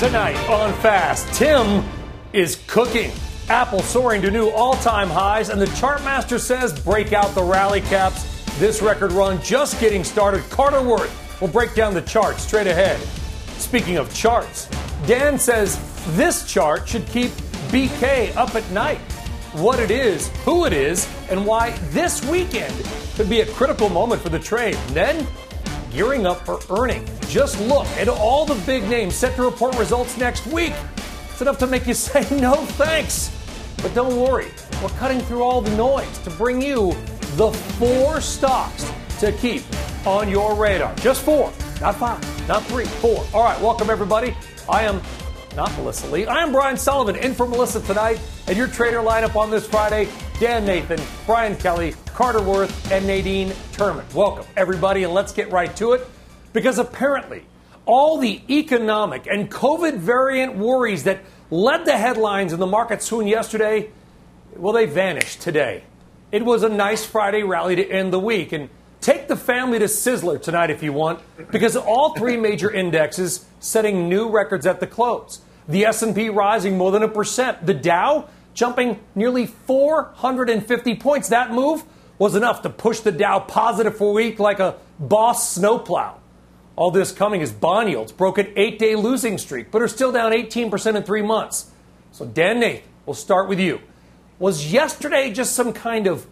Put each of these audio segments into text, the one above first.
Tonight on Fast, Tim is cooking. Apple soaring to new all time highs, and the chartmaster says break out the rally caps. This record run just getting started. Carter Worth will break down the chart straight ahead. Speaking of charts, Dan says this chart should keep BK up at night. What it is, who it is, and why this weekend could be a critical moment for the trade. And then, gearing up for earning. Just look at all the big names set to report results next week. It's enough to make you say no thanks. But don't worry, we're cutting through all the noise to bring you the four stocks to keep on your radar. Just four. Not five, not three, four. All right, welcome everybody. I am not Melissa Lee. I am Brian Sullivan in for Melissa tonight. And your trader lineup on this Friday Dan Nathan, Brian Kelly, Carter Worth, and Nadine Terman. Welcome, everybody, and let's get right to it because apparently all the economic and COVID variant worries that led the headlines in the market swoon yesterday, well, they vanished today. It was a nice Friday rally to end the week. And Take the family to Sizzler tonight if you want, because all three major indexes setting new records at the close. The S&P rising more than a percent. The Dow jumping nearly 450 points. That move was enough to push the Dow positive for a week like a boss snowplow. All this coming as bond yields broke an eight-day losing streak, but are still down 18% in three months. So Dan Nathan, we'll start with you. Was yesterday just some kind of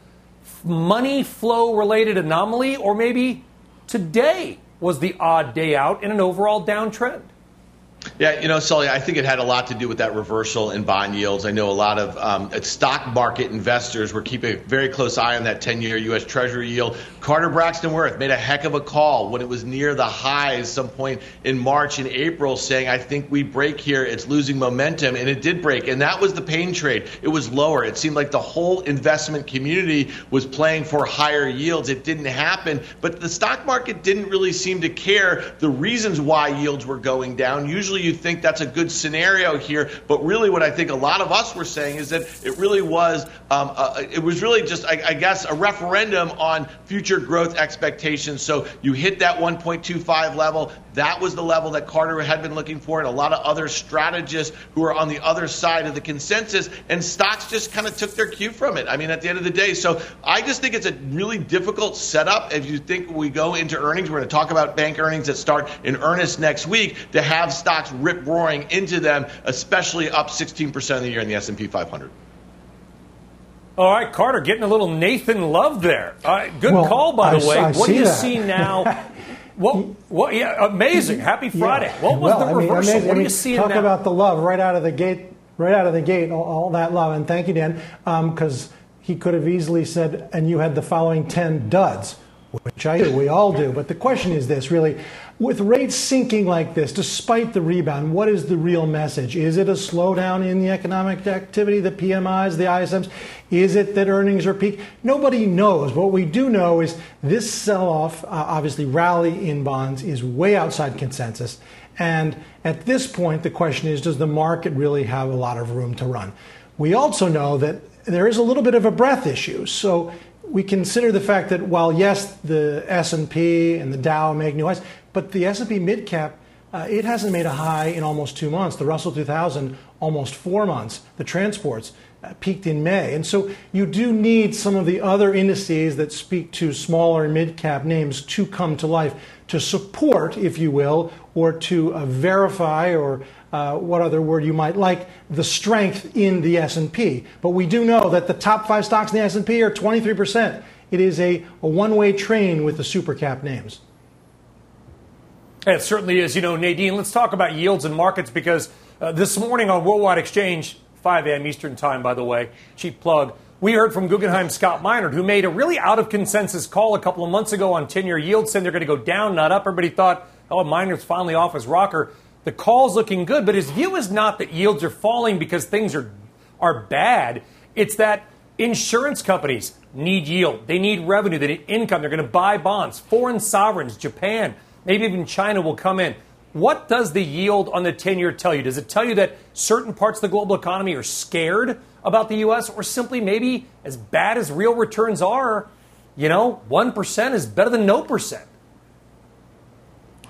money flow related anomaly, or maybe today was the odd day out in an overall downtrend? Yeah, you know, Sully, I think it had a lot to do with that reversal in bond yields. I know a lot of um, stock market investors were keeping a very close eye on that 10 year U.S. Treasury yield. Carter Braxton Worth made a heck of a call when it was near the highs some point in March and April, saying, I think we break here. It's losing momentum. And it did break. And that was the pain trade. It was lower. It seemed like the whole investment community was playing for higher yields. It didn't happen. But the stock market didn't really seem to care the reasons why yields were going down. Usually, usually you think that's a good scenario here, but really what I think a lot of us were saying is that it really was, um, uh, it was really just, I, I, guess, a referendum on future growth expectations. So you hit that 1.25 level. That was the level that Carter had been looking for, and a lot of other strategists who are on the other side of the consensus, and stocks just kind of took their cue from it. I mean, at the end of the day, so I just think it's a really difficult setup. If you think we go into earnings, we're going to talk about bank earnings that start in earnest next week to have stocks stocks rip roaring into them, especially up 16% of the year in the S&P 500. All right, Carter, getting a little Nathan love there. Uh, good well, call, by the way. I what do you that. see now? what, what, yeah, amazing. Happy Friday. Yeah. What was well, the reversal? I mean, amazing. what do you see Talk now? about the love right out of the gate, right out of the gate, all, all that love. And thank you, Dan, because um, he could have easily said, and you had the following 10 duds, which I do, we all do. But the question is this really with rates sinking like this, despite the rebound, what is the real message? Is it a slowdown in the economic activity, the PMIs, the ISMs? Is it that earnings are peak? Nobody knows. What we do know is this sell off, uh, obviously, rally in bonds is way outside consensus. And at this point, the question is does the market really have a lot of room to run? We also know that there is a little bit of a breath issue. So we consider the fact that while yes, the S&P and the Dow make new highs, but the S&P mid cap, uh, it hasn't made a high in almost two months. The Russell 2000 almost four months. The transports uh, peaked in May, and so you do need some of the other indices that speak to smaller mid cap names to come to life to support, if you will, or to uh, verify or uh, what other word you might like, the strength in the S&P. But we do know that the top five stocks in the S&P are 23%. It is a, a one-way train with the super cap names. It certainly is. You know, Nadine, let's talk about yields and markets because uh, this morning on Worldwide Exchange, 5 a.m. Eastern Time, by the way, cheap plug, we heard from Guggenheim Scott Minerd, who made a really out of consensus call a couple of months ago on 10 year yields, saying they're going to go down, not up. Everybody thought Oh, Minerd's finally off his rocker. The call's looking good, but his view is not that yields are falling because things are are bad. It's that insurance companies need yield. They need revenue. They need income. They're going to buy bonds. Foreign sovereigns, Japan, maybe even China will come in. What does the yield on the 10 year tell you? Does it tell you that certain parts of the global economy are scared about the U.S., or simply maybe as bad as real returns are, you know, 1% is better than no percent?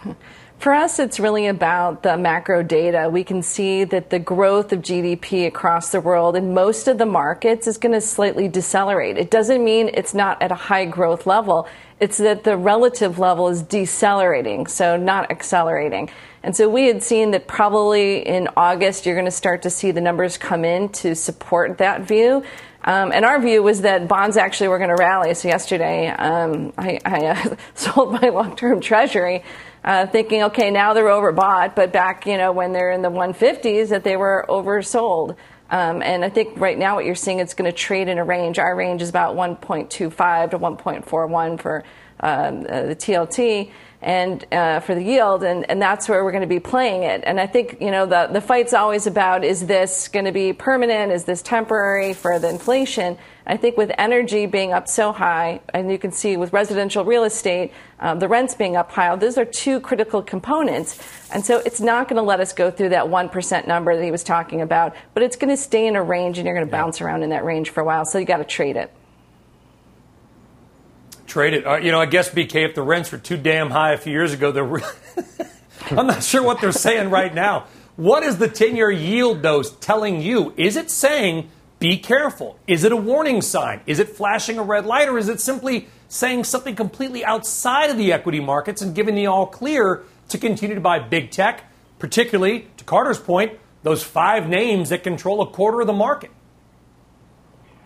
For us, it's really about the macro data. We can see that the growth of GDP across the world in most of the markets is going to slightly decelerate. It doesn't mean it's not at a high growth level. It's that the relative level is decelerating, so not accelerating. And so we had seen that probably in August, you're going to start to see the numbers come in to support that view. Um, and our view was that bonds actually were going to rally. So yesterday, um, I, I uh, sold my long-term treasury uh, thinking, okay, now they're overbought, but back, you know, when they're in the 150s, that they were oversold. Um, and I think right now what you're seeing, it's going to trade in a range. Our range is about 1.25 to 1.41 for um, uh, the TLT and uh, for the yield, and, and that's where we're going to be playing it. And I think you know the the fight's always about is this going to be permanent? Is this temporary for the inflation? I think with energy being up so high, and you can see with residential real estate, um, the rents being up high, those are two critical components. And so it's not going to let us go through that 1% number that he was talking about, but it's going to stay in a range and you're going to bounce around in that range for a while. So you got to trade it. Trade it. Uh, you know, I guess, BK, if the rents were too damn high a few years ago, they're re- I'm not sure what they're saying right now. What is the 10 year yield, though, telling you? Is it saying, be careful? Is it a warning sign? Is it flashing a red light? Or is it simply saying something completely outside of the equity markets and giving the all clear to continue to buy big tech, particularly, to Carter's point, those five names that control a quarter of the market?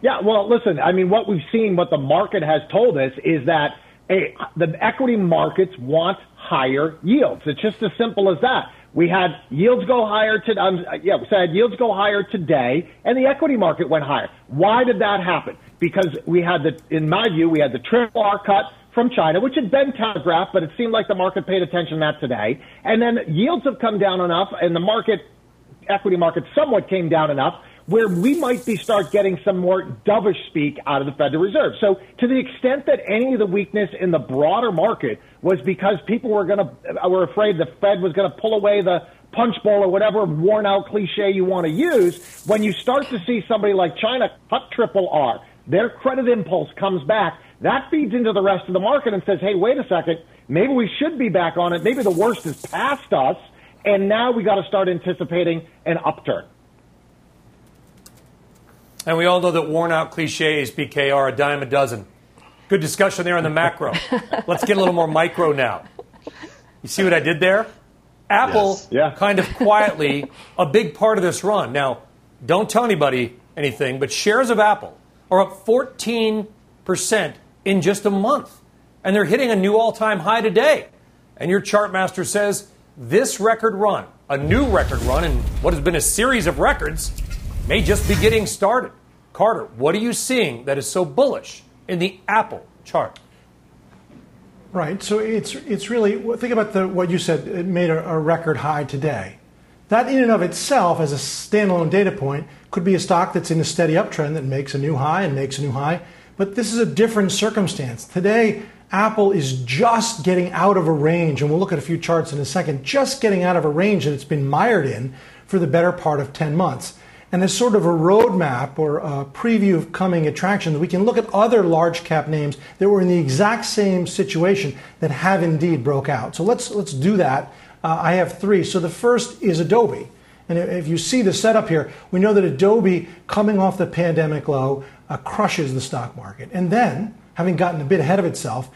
Yeah, well, listen, I mean, what we've seen, what the market has told us is that hey, the equity markets want higher yields. It's just as simple as that. We had yields go higher to, um, yeah, we said yields go higher today, and the equity market went higher. Why did that happen? Because we had the, in my view, we had the triple R cut from China, which had been telegraphed, but it seemed like the market paid attention to that today. And then yields have come down enough, and the market, equity market, somewhat came down enough where we might be start getting some more dovish speak out of the Federal Reserve. So to the extent that any of the weakness in the broader market was because people were going to were afraid the Fed was going to pull away the punch bowl or whatever worn out cliche you want to use, when you start to see somebody like China cut triple R, their credit impulse comes back. That feeds into the rest of the market and says, hey, wait a second, maybe we should be back on it. Maybe the worst is past us, and now we got to start anticipating an upturn. And we all know that worn out cliches, BK, are a dime a dozen. Good discussion there on the macro. Let's get a little more micro now. You see what I did there? Apple, yes. yeah. kind of quietly, a big part of this run. Now, don't tell anybody anything, but shares of Apple are up 14% in just a month. And they're hitting a new all time high today. And your chart master says this record run, a new record run, and what has been a series of records, may just be getting started. Carter, what are you seeing that is so bullish in the Apple chart? Right. So it's it's really think about the what you said. It made a, a, record high today. That in and of itself, as a standalone data point, could be a stock that's in a steady uptrend that makes a new high and makes a new high. But this is a different circumstance. Today, Apple is just getting out of a range, and we'll look at a few charts in a second. Just getting out of a range that it's been mired in for the better part of 10 months and as sort of a roadmap or a preview of coming attractions, we can look at other large cap names that were in the exact same situation that have indeed broke out. So let's let's do that. Uh, I have three. So the first is Adobe. And if you see the setup here, we know that Adobe, coming off the pandemic low, uh, crushes the stock market. And then, having gotten a bit ahead of itself,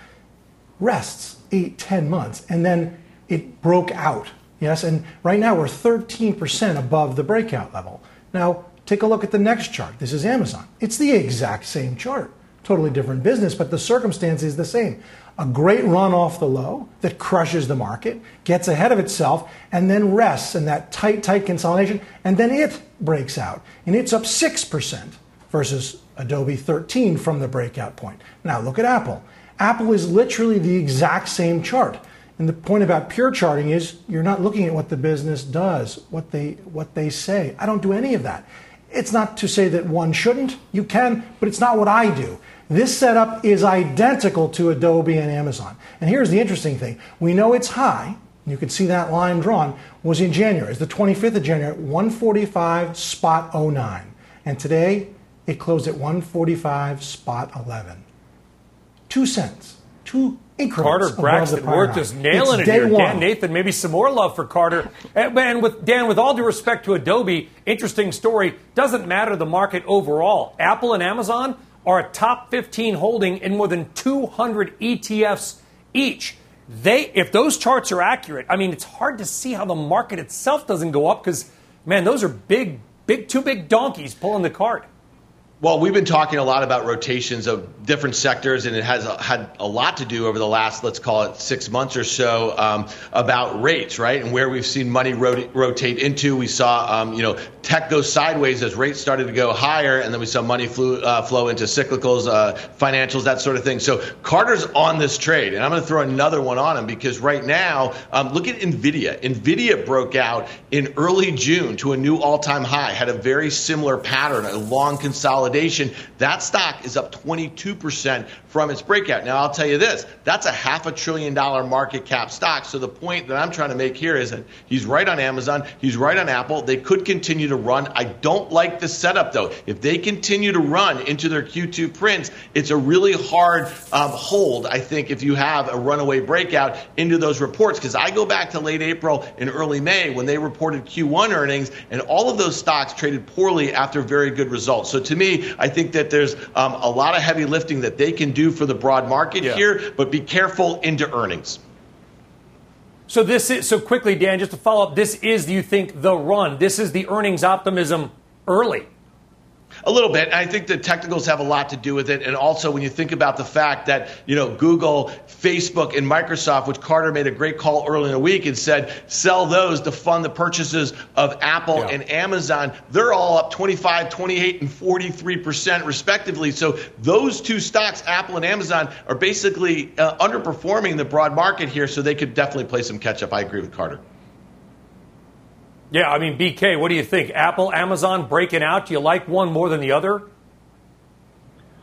rests eight, ten months. And then it broke out. Yes, and right now we're 13% above the breakout level. Now, take a look at the next chart. This is Amazon. It's the exact same chart. Totally different business, but the circumstance is the same. A great run off the low that crushes the market, gets ahead of itself, and then rests in that tight, tight consolidation, and then it breaks out. And it's up 6% versus Adobe 13 from the breakout point. Now look at Apple. Apple is literally the exact same chart. And the point about pure charting is you're not looking at what the business does, what they what they say. I don't do any of that. It's not to say that one shouldn't. You can, but it's not what I do. This setup is identical to Adobe and Amazon. And here's the interesting thing. We know it's high. You can see that line drawn was in January. It's the 25th of January, 145 spot 09. And today it closed at 145 spot 11. Two cents. Two Carter Braxton Worth just nailing it's it here. One. Dan Nathan, maybe some more love for Carter. Eh, and with Dan, with all due respect to Adobe, interesting story. Doesn't matter the market overall. Apple and Amazon are a top 15 holding in more than 200 ETFs each. They, if those charts are accurate, I mean, it's hard to see how the market itself doesn't go up because, man, those are big, big, two big donkeys pulling the cart. Well, we've been talking a lot about rotations of different sectors, and it has had a lot to do over the last, let's call it six months or so, um, about rates, right? And where we've seen money rot- rotate into. We saw, um, you know, tech go sideways as rates started to go higher, and then we saw money flew, uh, flow into cyclicals, uh, financials, that sort of thing. So Carter's on this trade, and I'm going to throw another one on him because right now, um, look at Nvidia. Nvidia broke out in early June to a new all-time high, had a very similar pattern, a long consolidation that stock is up 22% from its breakout. Now, I'll tell you this that's a half a trillion dollar market cap stock. So the point that I'm trying to make here is that he's right on Amazon, he's right on Apple. They could continue to run. I don't like the setup, though. If they continue to run into their Q2 prints, it's a really hard um, hold, I think, if you have a runaway breakout into those reports. Because I go back to late April and early May when they reported Q1 earnings, and all of those stocks traded poorly after very good results. So to me, I think that there's um, a lot of heavy lifting that they can do for the broad market yeah. here, but be careful into earnings. So this is so quickly, Dan. Just to follow up, this is, do you think, the run? This is the earnings optimism early. A little bit. I think the technicals have a lot to do with it. And also, when you think about the fact that, you know, Google, Facebook, and Microsoft, which Carter made a great call early in the week and said, sell those to fund the purchases of Apple yeah. and Amazon, they're all up 25, 28, and 43% respectively. So those two stocks, Apple and Amazon, are basically uh, underperforming the broad market here. So they could definitely play some catch up. I agree with Carter. Yeah, I mean, BK, what do you think? Apple, Amazon breaking out? Do you like one more than the other?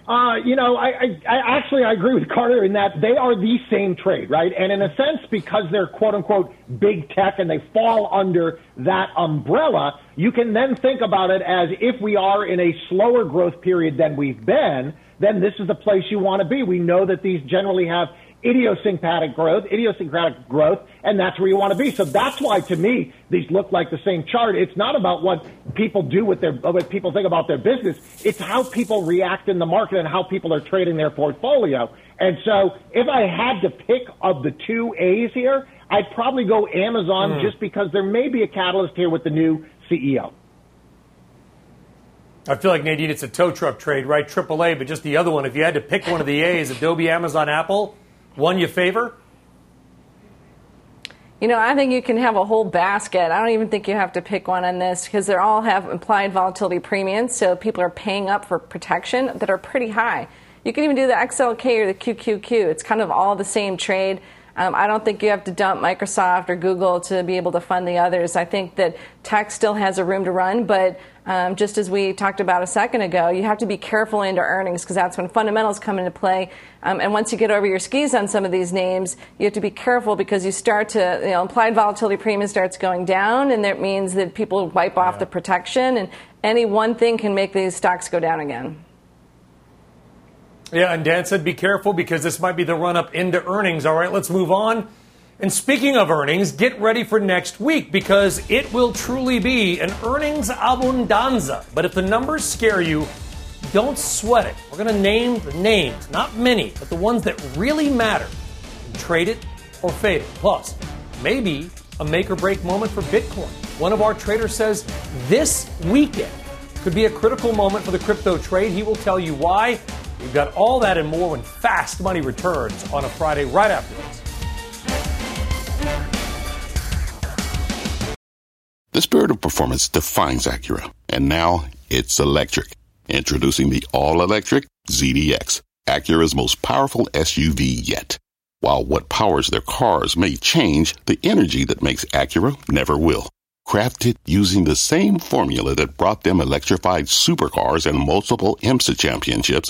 Uh, you know, I, I, I actually I agree with Carter in that they are the same trade, right? And in a sense, because they're quote unquote big tech and they fall under that umbrella, you can then think about it as if we are in a slower growth period than we've been, then this is the place you want to be. We know that these generally have idiosyncratic growth, idiosyncratic growth, and that's where you want to be. So that's why, to me, these look like the same chart. It's not about what people do with their, what people think about their business. It's how people react in the market and how people are trading their portfolio. And so, if I had to pick of the two A's here, I'd probably go Amazon mm. just because there may be a catalyst here with the new CEO. I feel like Nadine, it's a tow truck trade, right? AAA, but just the other one. If you had to pick one of the A's, Adobe, Amazon, Apple, one you favor? You know, I think you can have a whole basket. I don't even think you have to pick one on this because they all have implied volatility premiums. So people are paying up for protection that are pretty high. You can even do the XLK or the QQQ. It's kind of all the same trade. Um, I don't think you have to dump Microsoft or Google to be able to fund the others. I think that tech still has a room to run, but um, just as we talked about a second ago, you have to be careful into earnings because that's when fundamentals come into play. Um, and once you get over your skis on some of these names, you have to be careful because you start to, you know, implied volatility premium starts going down, and that means that people wipe off yeah. the protection, and any one thing can make these stocks go down again. Yeah, and Dan said be careful because this might be the run up into earnings. All right, let's move on. And speaking of earnings, get ready for next week because it will truly be an earnings abundanza. But if the numbers scare you, don't sweat it. We're going to name the names, not many, but the ones that really matter. Trade it or fade it. Plus, maybe a make or break moment for Bitcoin. One of our traders says this weekend could be a critical moment for the crypto trade. He will tell you why. We've got all that and more when Fast Money returns on a Friday right after this. The spirit of performance defines Acura, and now it's electric. Introducing the all-electric ZDX, Acura's most powerful SUV yet. While what powers their cars may change, the energy that makes Acura never will. Crafted using the same formula that brought them electrified supercars and multiple IMSA championships,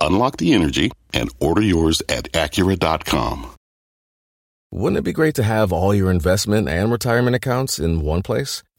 Unlock the energy and order yours at Acura.com. Wouldn't it be great to have all your investment and retirement accounts in one place?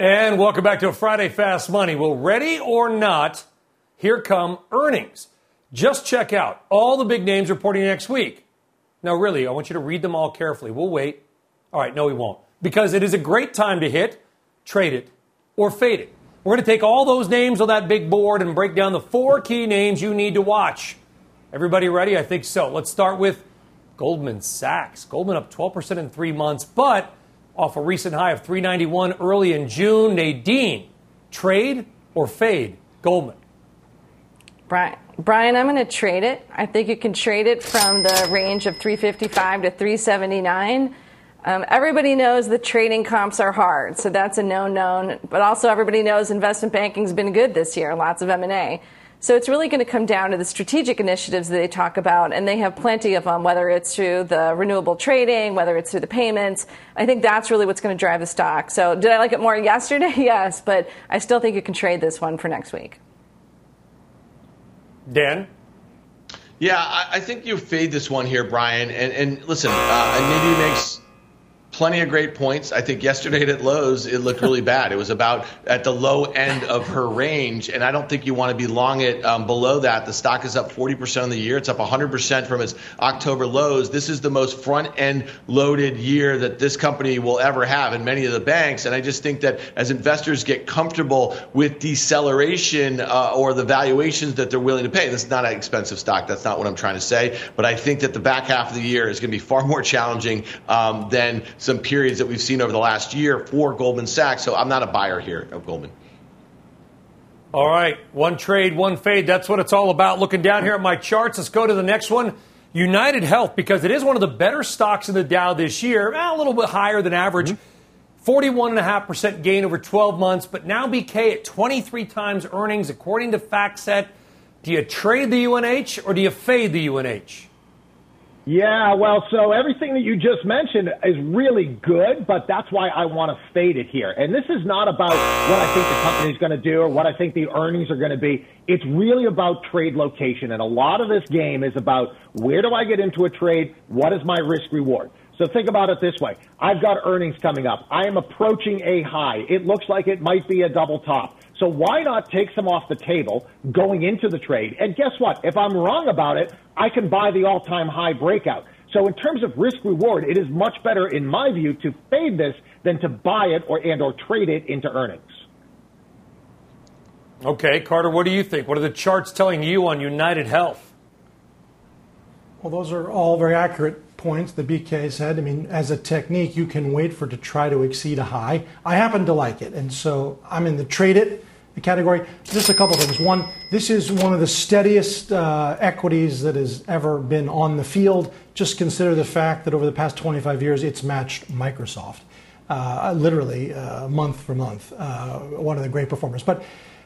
And welcome back to a Friday Fast Money. Well, ready or not, here come earnings. Just check out all the big names reporting next week. Now, really, I want you to read them all carefully. We'll wait. All right, no, we won't. Because it is a great time to hit, trade it, or fade it. We're going to take all those names on that big board and break down the four key names you need to watch. Everybody ready? I think so. Let's start with Goldman Sachs. Goldman up 12% in three months, but off a recent high of 391 early in June. Nadine, trade or fade Goldman? Brian, Brian, I'm going to trade it. I think you can trade it from the range of 355 to 379. Um, everybody knows the trading comps are hard, so that's a known known. But also, everybody knows investment banking's been good this year, lots of M and A. So it's really going to come down to the strategic initiatives that they talk about, and they have plenty of them, whether it's through the renewable trading, whether it's through the payments. I think that's really what's going to drive the stock. So did I like it more yesterday? Yes, but I still think you can trade this one for next week. Dan? Yeah, I, I think you fade this one here, Brian. And, and listen, uh, Nadine makes plenty of great points. I think yesterday at lows, it looked really bad. It was about at the low end of her range, and I don't think you want to be long it um, below that. The stock is up 40% on the year. It's up 100% from its October lows. This is the most front end loaded year that this company will ever have in many of the banks. And I just think that as investors get comfortable with deceleration uh, or the valuations that they're willing to pay, this is not an expensive stock. That's not what I'm trying to say. But I think that the back half of the year is going to be far more challenging um, than some periods that we've seen over the last year for Goldman Sachs. So I'm not a buyer here of Goldman. All right, one trade, one fade. That's what it's all about. Looking down here at my charts, let's go to the next one. United Health, because it is one of the better stocks in the Dow this year, a little bit higher than average. Mm-hmm. 41.5% gain over 12 months, but now BK at 23 times earnings, according to FactSet. Do you trade the UNH or do you fade the UNH? Yeah, well, so everything that you just mentioned is really good, but that's why I want to fade it here. And this is not about what I think the company is going to do or what I think the earnings are going to be. It's really about trade location. And a lot of this game is about where do I get into a trade? What is my risk reward? So think about it this way. I've got earnings coming up. I am approaching a high. It looks like it might be a double top. So why not take some off the table going into the trade? And guess what? If I'm wrong about it, I can buy the all-time high breakout. So in terms of risk reward, it is much better, in my view, to fade this than to buy it or and or trade it into earnings. Okay, Carter, what do you think? What are the charts telling you on United Health? Well, those are all very accurate points the BK said. I mean, as a technique, you can wait for it to try to exceed a high. I happen to like it, and so I'm in the trade it category. Just a couple things. One, this is one of the steadiest uh, equities that has ever been on the field. Just consider the fact that over the past 25 years, it's matched Microsoft. uh, literally uh, month for month. Uh, one of the great performers. But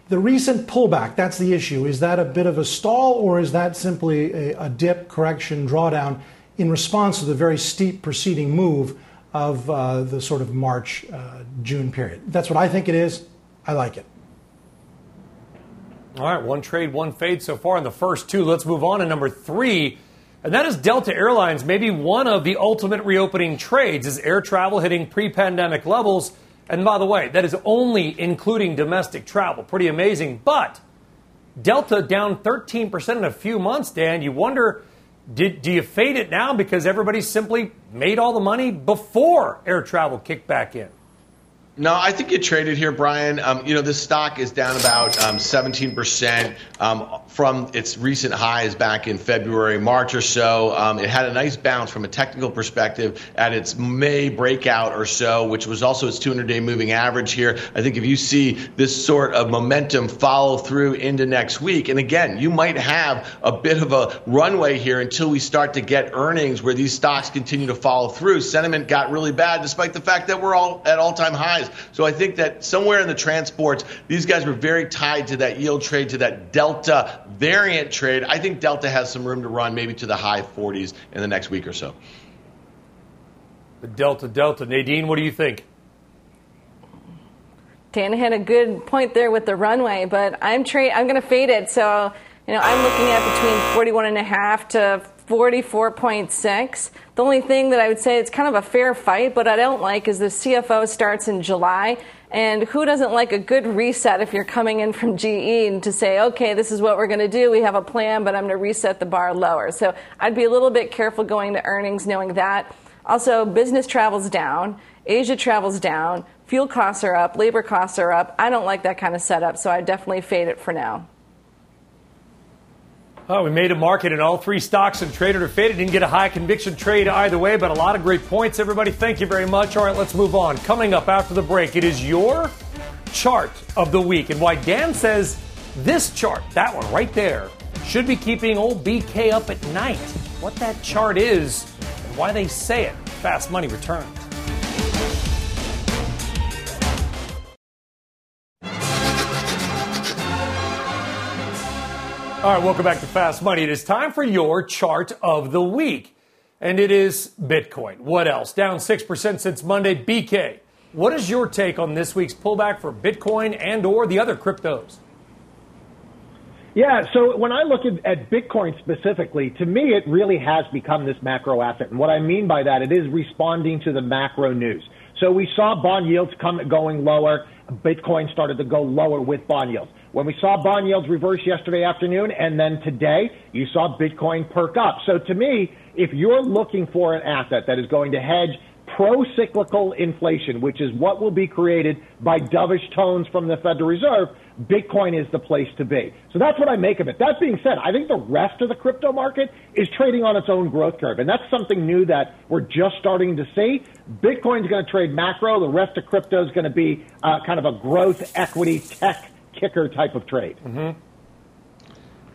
the recent pullback, that's the issue. Is that a bit of a stall or is that simply a, a dip, correction, drawdown in response to the very steep preceding move of uh, the sort of March, uh, June period? That's what I think it is. I like it. All right, one trade, one fade so far in the first two. Let's move on to number three. And that is Delta Airlines, maybe one of the ultimate reopening trades. Is air travel hitting pre pandemic levels? And by the way, that is only including domestic travel. Pretty amazing. But Delta down 13% in a few months, Dan. You wonder, did, do you fade it now because everybody simply made all the money before air travel kicked back in? No, I think you traded here, Brian. Um, you know, this stock is down about um, 17% um, from its recent highs back in February, March or so. Um, it had a nice bounce from a technical perspective at its May breakout or so, which was also its 200 day moving average here. I think if you see this sort of momentum follow through into next week, and again, you might have a bit of a runway here until we start to get earnings where these stocks continue to follow through. Sentiment got really bad despite the fact that we're all at all time highs. So I think that somewhere in the transports, these guys were very tied to that yield trade, to that Delta variant trade. I think Delta has some room to run maybe to the high 40s in the next week or so. The Delta Delta. Nadine, what do you think? Dan had a good point there with the runway, but I'm tra- I'm going to fade it. So, you know, I'm looking at between 41 and a half to 44.6. The only thing that I would say it's kind of a fair fight, but I don't like is the CFO starts in July. And who doesn't like a good reset if you're coming in from GE and to say, okay, this is what we're going to do. We have a plan, but I'm going to reset the bar lower. So I'd be a little bit careful going to earnings knowing that. Also, business travels down, Asia travels down, fuel costs are up, labor costs are up. I don't like that kind of setup, so I definitely fade it for now. Oh, we made a market in all three stocks and traded or faded. Didn't get a high conviction trade either way, but a lot of great points, everybody. Thank you very much. All right, let's move on. Coming up after the break, it is your chart of the week and why Dan says this chart, that one right there, should be keeping old BK up at night. What that chart is and why they say it. Fast Money returns. All right, welcome back to Fast Money. It is time for your chart of the week. And it is Bitcoin. What else? Down 6% since Monday. BK, what is your take on this week's pullback for Bitcoin and or the other cryptos? Yeah, so when I look at, at, Bitcoin specifically, to me, it really has become this macro asset. And what I mean by that, it is responding to the macro news. So we saw bond yields come going lower. Bitcoin started to go lower with bond yields. When we saw bond yields reverse yesterday afternoon and then today, you saw Bitcoin perk up. So to me, if you're looking for an asset that is going to hedge pro-cyclical inflation, which is what will be created by dovish tones from the Federal Reserve, Bitcoin is the place to be. So that's what I make of it. That being said, I think the rest of the crypto market is trading on its own growth curve. And that's something new that we're just starting to see. Bitcoin's going to trade macro. The rest of crypto is going to be uh, kind of a growth equity tech kicker type of trade. Mm-hmm.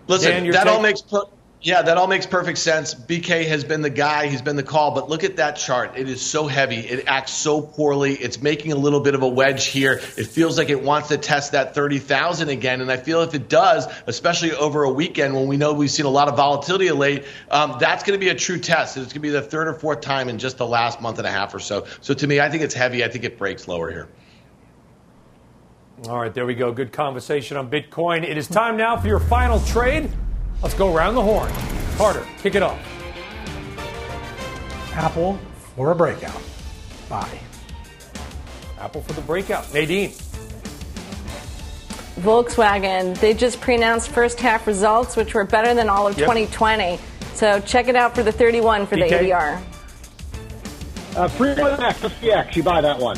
Listen, Dan, that take- all makes per- yeah, that all makes perfect sense. BK has been the guy, he's been the call, but look at that chart. It is so heavy. It acts so poorly. It's making a little bit of a wedge here. It feels like it wants to test that 30,000 again. And I feel if it does, especially over a weekend when we know we've seen a lot of volatility late, um, that's going to be a true test. It's going to be the third or fourth time in just the last month and a half or so. So to me, I think it's heavy. I think it breaks lower here. All right, there we go. Good conversation on Bitcoin. It is time now for your final trade. Let's go around the horn. Carter, kick it off. Apple for a breakout. Buy. Apple for the breakout. Nadine. Volkswagen, they just pre announced first half results, which were better than all of yep. 2020. So check it out for the 31 for BK. the ADR. Uh, Fremont X, SPX, you buy that one.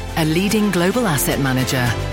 a leading global asset manager.